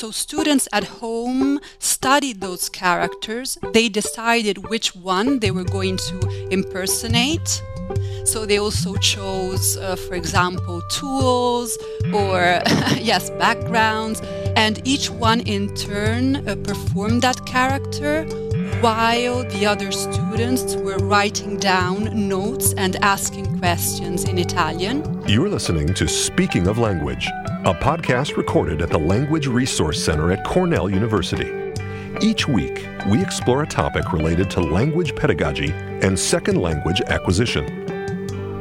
So students at home studied those characters. They decided which one they were going to impersonate. So they also chose, uh, for example, tools or, yes, backgrounds. And each one in turn uh, performed that character while the other students were writing down notes and asking questions in Italian. You're listening to Speaking of Language, a podcast recorded at the Language Resource Center at Cornell University. Each week, we explore a topic related to language pedagogy and second language acquisition.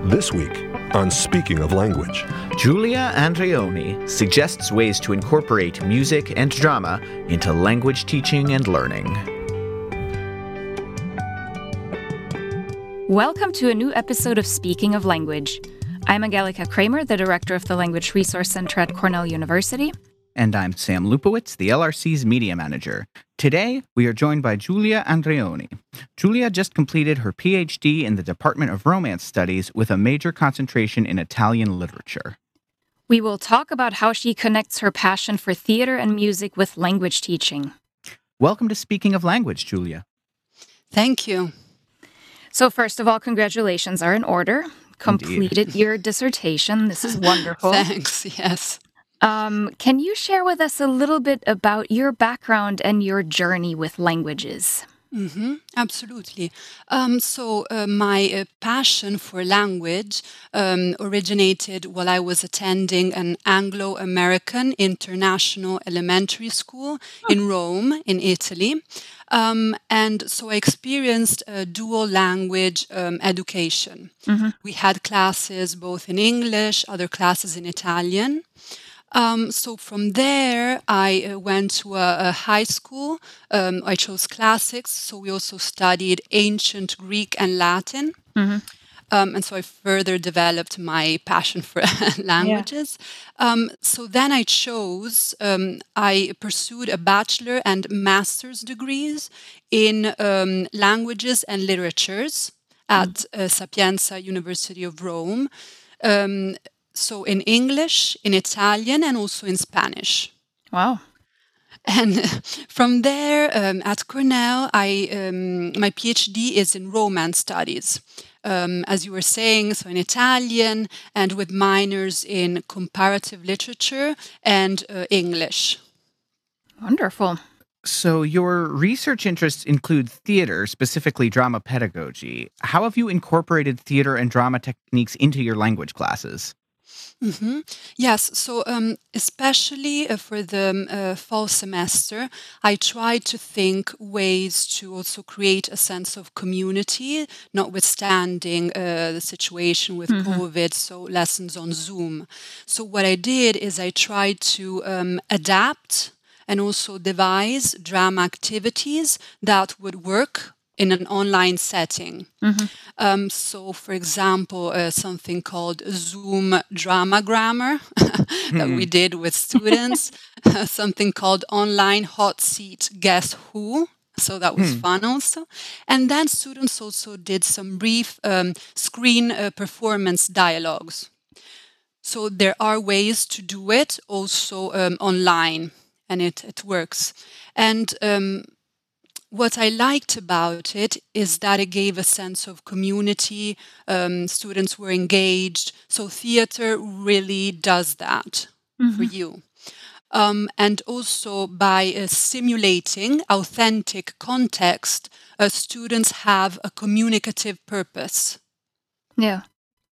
This week, on Speaking of Language, Giulia Andreoni suggests ways to incorporate music and drama into language teaching and learning. Welcome to a new episode of Speaking of Language. I'm Angelica Kramer, the director of the Language Resource Center at Cornell University. And I'm Sam Lupowitz, the LRC's media manager. Today, we are joined by Giulia Andreoni. Giulia just completed her PhD in the Department of Romance Studies with a major concentration in Italian literature. We will talk about how she connects her passion for theater and music with language teaching. Welcome to Speaking of Language, Giulia. Thank you. So, first of all, congratulations are in order. Completed your dissertation. This is wonderful. Thanks, yes. Um, can you share with us a little bit about your background and your journey with languages? Mm-hmm, absolutely. Um, so, uh, my uh, passion for language um, originated while I was attending an Anglo American international elementary school in Rome, in Italy. Um, and so I experienced a dual language um, education. Mm-hmm. We had classes both in English, other classes in Italian. Um, so from there, I uh, went to a, a high school. Um, I chose classics, so we also studied ancient Greek and Latin. Mm-hmm. Um, and so I further developed my passion for languages. Um, so then I chose, um, I pursued a bachelor and master's degrees in um, languages and literatures at uh, Sapienza University of Rome. Um, so in English, in Italian, and also in Spanish. Wow. And from there, um, at Cornell, I um, my PhD is in Romance studies. Um, as you were saying, so in Italian and with minors in comparative literature and uh, English. Wonderful. So, your research interests include theater, specifically drama pedagogy. How have you incorporated theater and drama techniques into your language classes? Hmm Yes, so um, especially uh, for the um, uh, fall semester, I tried to think ways to also create a sense of community, notwithstanding uh, the situation with Mhm. COVID, so lessons on Zoom. So, what I did is I tried to um, adapt and also devise drama activities that would work in an online setting. Mhm. Um, so, for example, uh, something called Zoom Drama Grammar that we did with students, something called Online Hot Seat Guess Who. So that was Hmm. fun also. And then students also did some brief um, screen uh, performance dialogues. So there are ways to do it also um, online, and it, it works. And um, what I liked about it is that it gave a sense of community. Um, students were engaged. So theater really does that for Mhm. you. Um, and also by uh, simulating authentic context, uh, students have a communicative purpose. Yeah.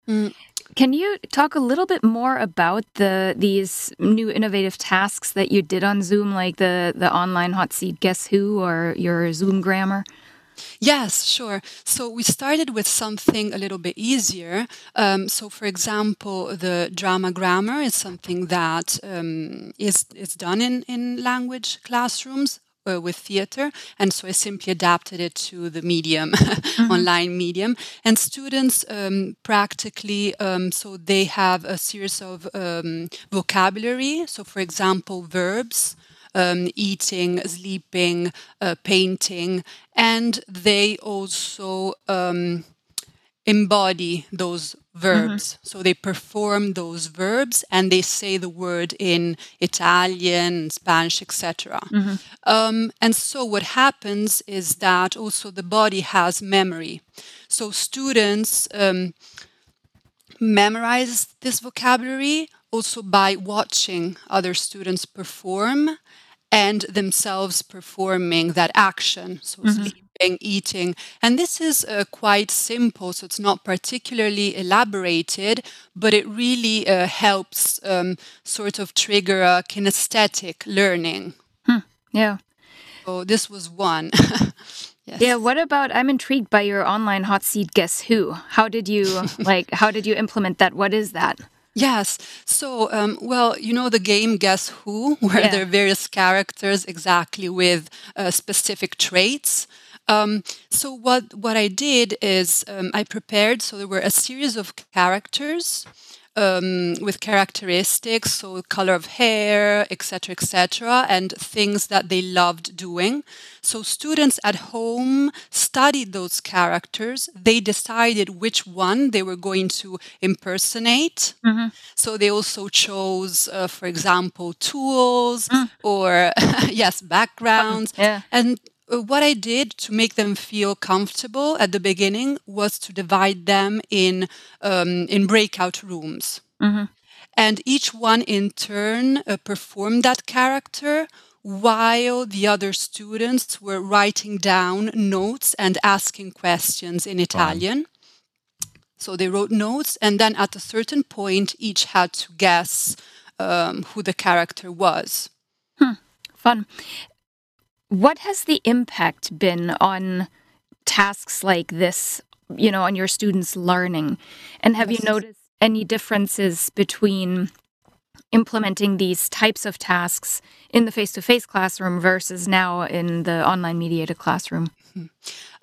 Mm. Can you talk a little bit more about the these new innovative tasks that you did on Zoom, like the the online hot seat guess who or your Zoom grammar? Yes, sure. So we started with something a little bit easier. Um, so, for example, the drama grammar is something that um, is is done in in language classrooms. Uh, with theater, and so I simply adapted it to the medium, online medium. And students um, practically, um, so they have a series of um, vocabulary. So, for example, verbs, um, eating, sleeping, uh, painting, and they also um, embody those verbs. Mm-hmm. So they perform those verbs and they say the word in Italian, Spanish, etc. Mm-hmm. Um, and so what happens is that also the body has memory. So students um, memorize this vocabulary also by watching other students perform and themselves performing that action. So mm-hmm. Sleeping, eating. And this is uh, quite simple, so it's not particularly elaborated, but it really uh, helps um, sort of trigger a kinesthetic learning. Hmm. Yeah. So this was one. Yes. Yeah, what about I'm intrigued by your online hot seat guess who? How did you like how did you implement that? What is that? Yes. So, um, well, you know the game Guess Who, where yeah. there are various characters exactly with uh, specific traits. Um, so what what I did is um, I prepared. So there were a series of characters um, with characteristics, so color of hair, etc., etc., and things that they loved doing. So students at home studied those characters. They decided which one they were going to impersonate. Mm-hmm. So they also chose, uh, for example, tools mm. or yes, backgrounds, yeah. and what I did to make them feel comfortable at the beginning was to divide them in um, in breakout rooms, mm-hmm. and each one in turn uh, performed that character while the other students were writing down notes and asking questions in Italian. So they wrote notes, and then at a certain point, each had to guess um, who the character was. Hmm. Fun. What has the impact been on tasks like this, you know, on your students' learning? And have you noticed any differences between implementing these types of tasks in the face to face classroom versus now in the online mediated classroom? Hmm.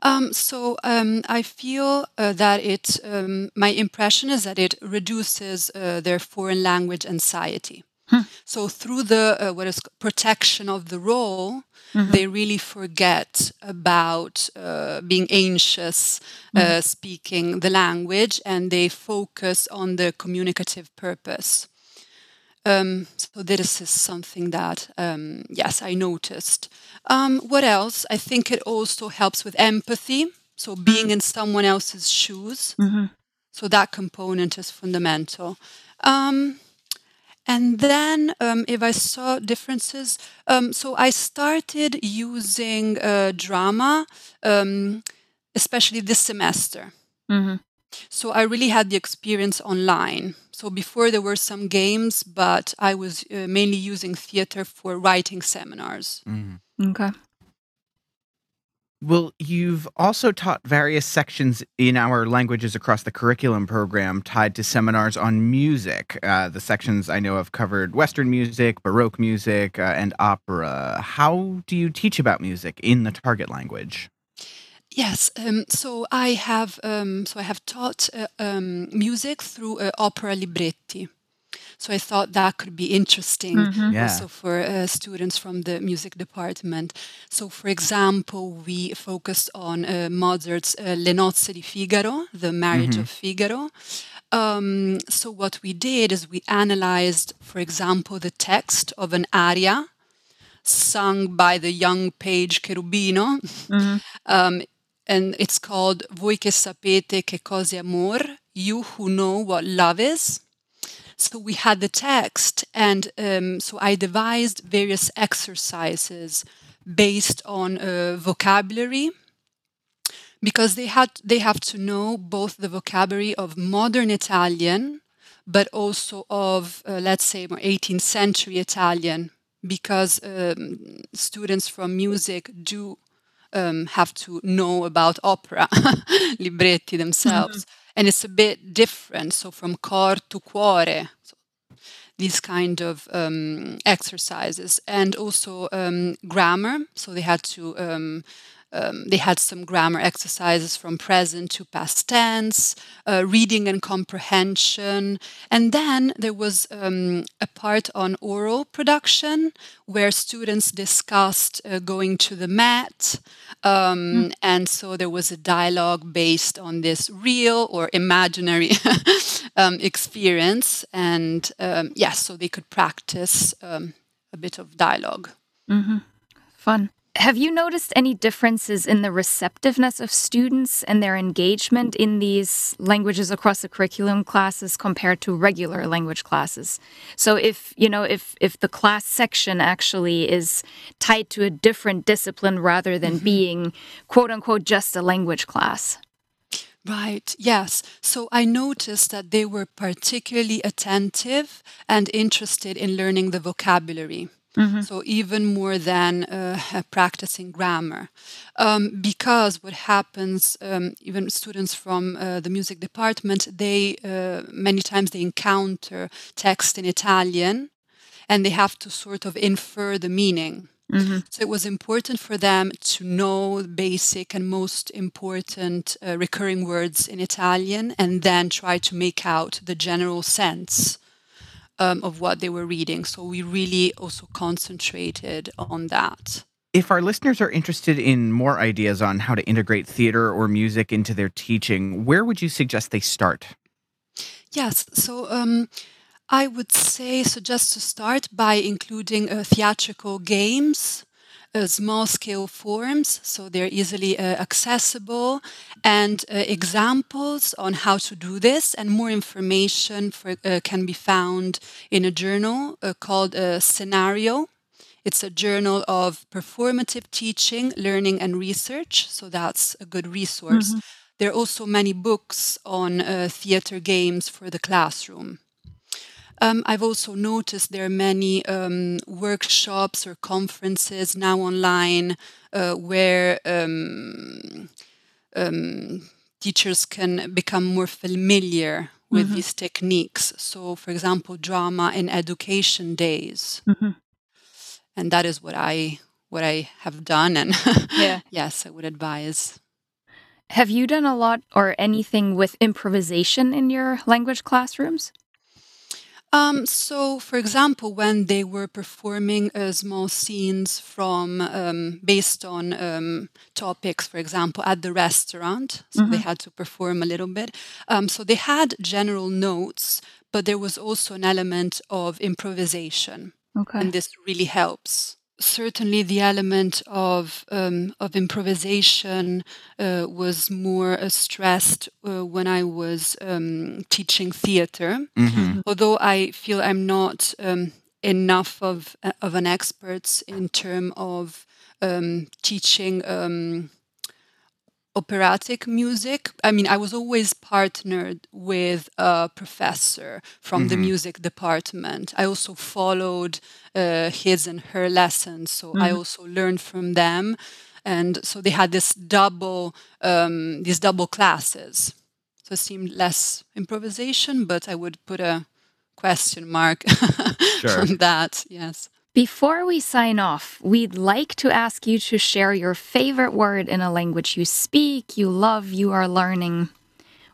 Um, so um, I feel uh, that it, um, my impression is that it reduces uh, their foreign language anxiety. Hmm. So through the uh, what is protection of the role, mm-hmm. they really forget about uh, being anxious, uh, mm-hmm. uh, speaking the language, and they focus on the communicative purpose. Um, so this is something that um, yes, I noticed. Um, what else? I think it also helps with empathy. So being mm-hmm. in someone else's shoes. Mm-hmm. So that component is fundamental. Um, and then, um, if I saw differences, um, so I started using uh, drama, um, especially this semester. Mm-hmm. So I really had the experience online. So before there were some games, but I was uh, mainly using theater for writing seminars. Mm-hmm. Okay. Well, you've also taught various sections in our languages across the curriculum program tied to seminars on music. Uh, the sections I know have covered Western music, Baroque music, uh, and opera. How do you teach about music in the target language? Yes, um, so I have um, so I have taught uh, um, music through uh, opera libretti. So I thought that could be interesting mm-hmm. yeah. also for uh, students from the music department. So, for example, we focused on uh, Mozart's uh, Le nozze di Figaro, the marriage mm-hmm. of Figaro. Um, so, what we did is we analyzed, for example, the text of an aria sung by the young page Cherubino. Mm-hmm. Um, and it's called Voi che sapete che cos'è amor, you who know what love is. So we had the text, and um, so I devised various exercises based on uh, vocabulary because they had they have to know both the vocabulary of modern Italian but also of uh, let's say more 18th century Italian because um, students from music do um, have to know about opera libretti themselves. Mm-hmm and it's a bit different. So from cor to cuore, so these kind of um, exercises, and also um, grammar. So they had to um, um, they had some grammar exercises from present to past tense, uh, reading and comprehension. And then there was um, a part on oral production where students discussed uh, going to the Met. Um, mm. And so there was a dialogue based on this real or imaginary um, experience. And um, yes, yeah, so they could practice um, a bit of dialog mm-hmm. Fun. Have you noticed any differences in the receptiveness of students and their engagement in these languages across the curriculum classes compared to regular language classes? So if, you know, if if the class section actually is tied to a different discipline rather than mm-hmm. being quote unquote just a language class. Right, yes. So I noticed that they were particularly attentive and interested in learning the vocabulary. Mm-hmm. So even more than uh, practicing grammar, um, because what happens, um, even students from uh, the music department, they uh, many times they encounter text in Italian, and they have to sort of infer the meaning. Mm-hmm. So it was important for them to know basic and most important uh, recurring words in Italian, and then try to make out the general sense um, of what they were reading. So we really also concentrated on that. If our listeners are interested in more ideas on how to integrate theater or music into their teaching, where would you suggest they start? Yes, so um, I would say suggest to start by including uh, theatrical games small scale forms, so they're easily uh, accessible, and uh, examples on how to do this, and more information for, uh, can be found in a journal uh, called Scenario. It's a journal of performative teaching, learning, and research, so that's a good resource. Mm-hmm. There are also many books on theater games for the classroom. Um, I've also noticed there are many um, workshops or conferences now online uh, where um, um teachers can become more familiar with mm-hmm. these techniques. So, for example, drama in education days, mm-hmm. and that is what I what I have done, and yeah. yes, I would advise. Have you done a lot or anything with improvisation in your language classrooms? Um, so, for example, when they were performing uh, small scenes from um, based on um, topics, for example, at the restaurant, so mm-hmm. they had to perform a little bit. Um, so they had general notes, but there was also an element of improvisation, okay. and this really helps certainly the element of um, of improvisation uh, was more uh, stressed uh, when I was um, teaching theater. Mm-hmm. Although I feel I'm not um, enough of uh, of an expert in terms of um, teaching um, operatic music. I mean, I was always partnered with a professor from mm-hmm. the music department. I also followed uh, his and her lessons, so mm-hmm. I also learned from them. And so they had this double, um, these double classes. So it seemed less improvisation, but I would put a question mark sure. on that. Yes. Before we sign off, we'd like to ask you to share your favorite word in a language you speak, you love, you are learning.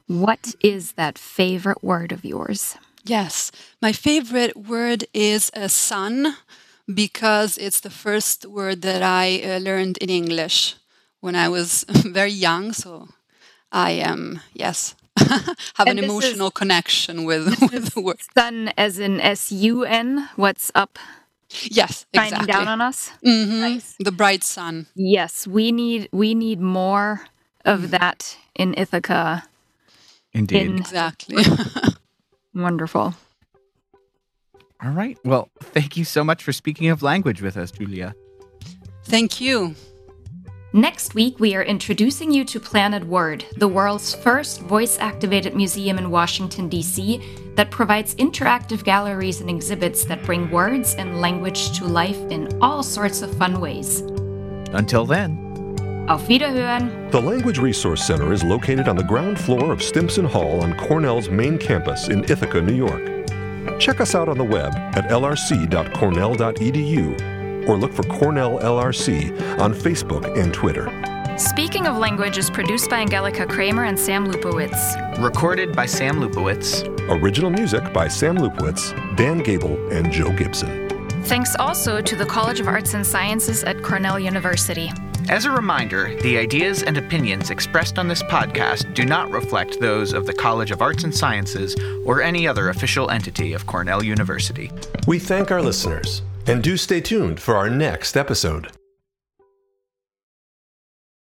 What is that favorite word of yours? Yes, my favorite word is a sun because it's the first word that I uh, learned in English when I was very young. So I am, yes, have and an emotional connection with, with the word. Sun as in S U N. What's up? Yes, shining exactly. down on us. Mm-hmm. Nice. The bright sun. Yes, we need we need more of mm. that in Ithaca. Indeed, in exactly. Wonderful. All right. Well, thank you so much for speaking of language with us, Giulia. Thank you. Next week, we are introducing you to Planet Word, the world's first voice activated museum in Washington, D.C., that provides interactive galleries and exhibits that bring words and language to life in all sorts of fun ways. Until then, Auf Wiederhören! The Language Resource Center is located on the ground floor of Stimson Hall on Cornell's main campus in Ithaca, New York. Check us out on the web at lrc.cornell.edu or look for Cornell LRC on Facebook and Twitter. Speaking of Language is produced by Angelica Kramer and Sam Lupowitz. Recorded by Sam Lupowitz. Original music by Sam Lupowitz, Dan Gable, and Joe Gibson. Thanks also to the College of Arts and Sciences at Cornell University. As a reminder, the ideas and opinions expressed on this podcast do not reflect those of the College of Arts and Sciences or any other official entity of Cornell University. We thank our listeners and do stay tuned for our next episode.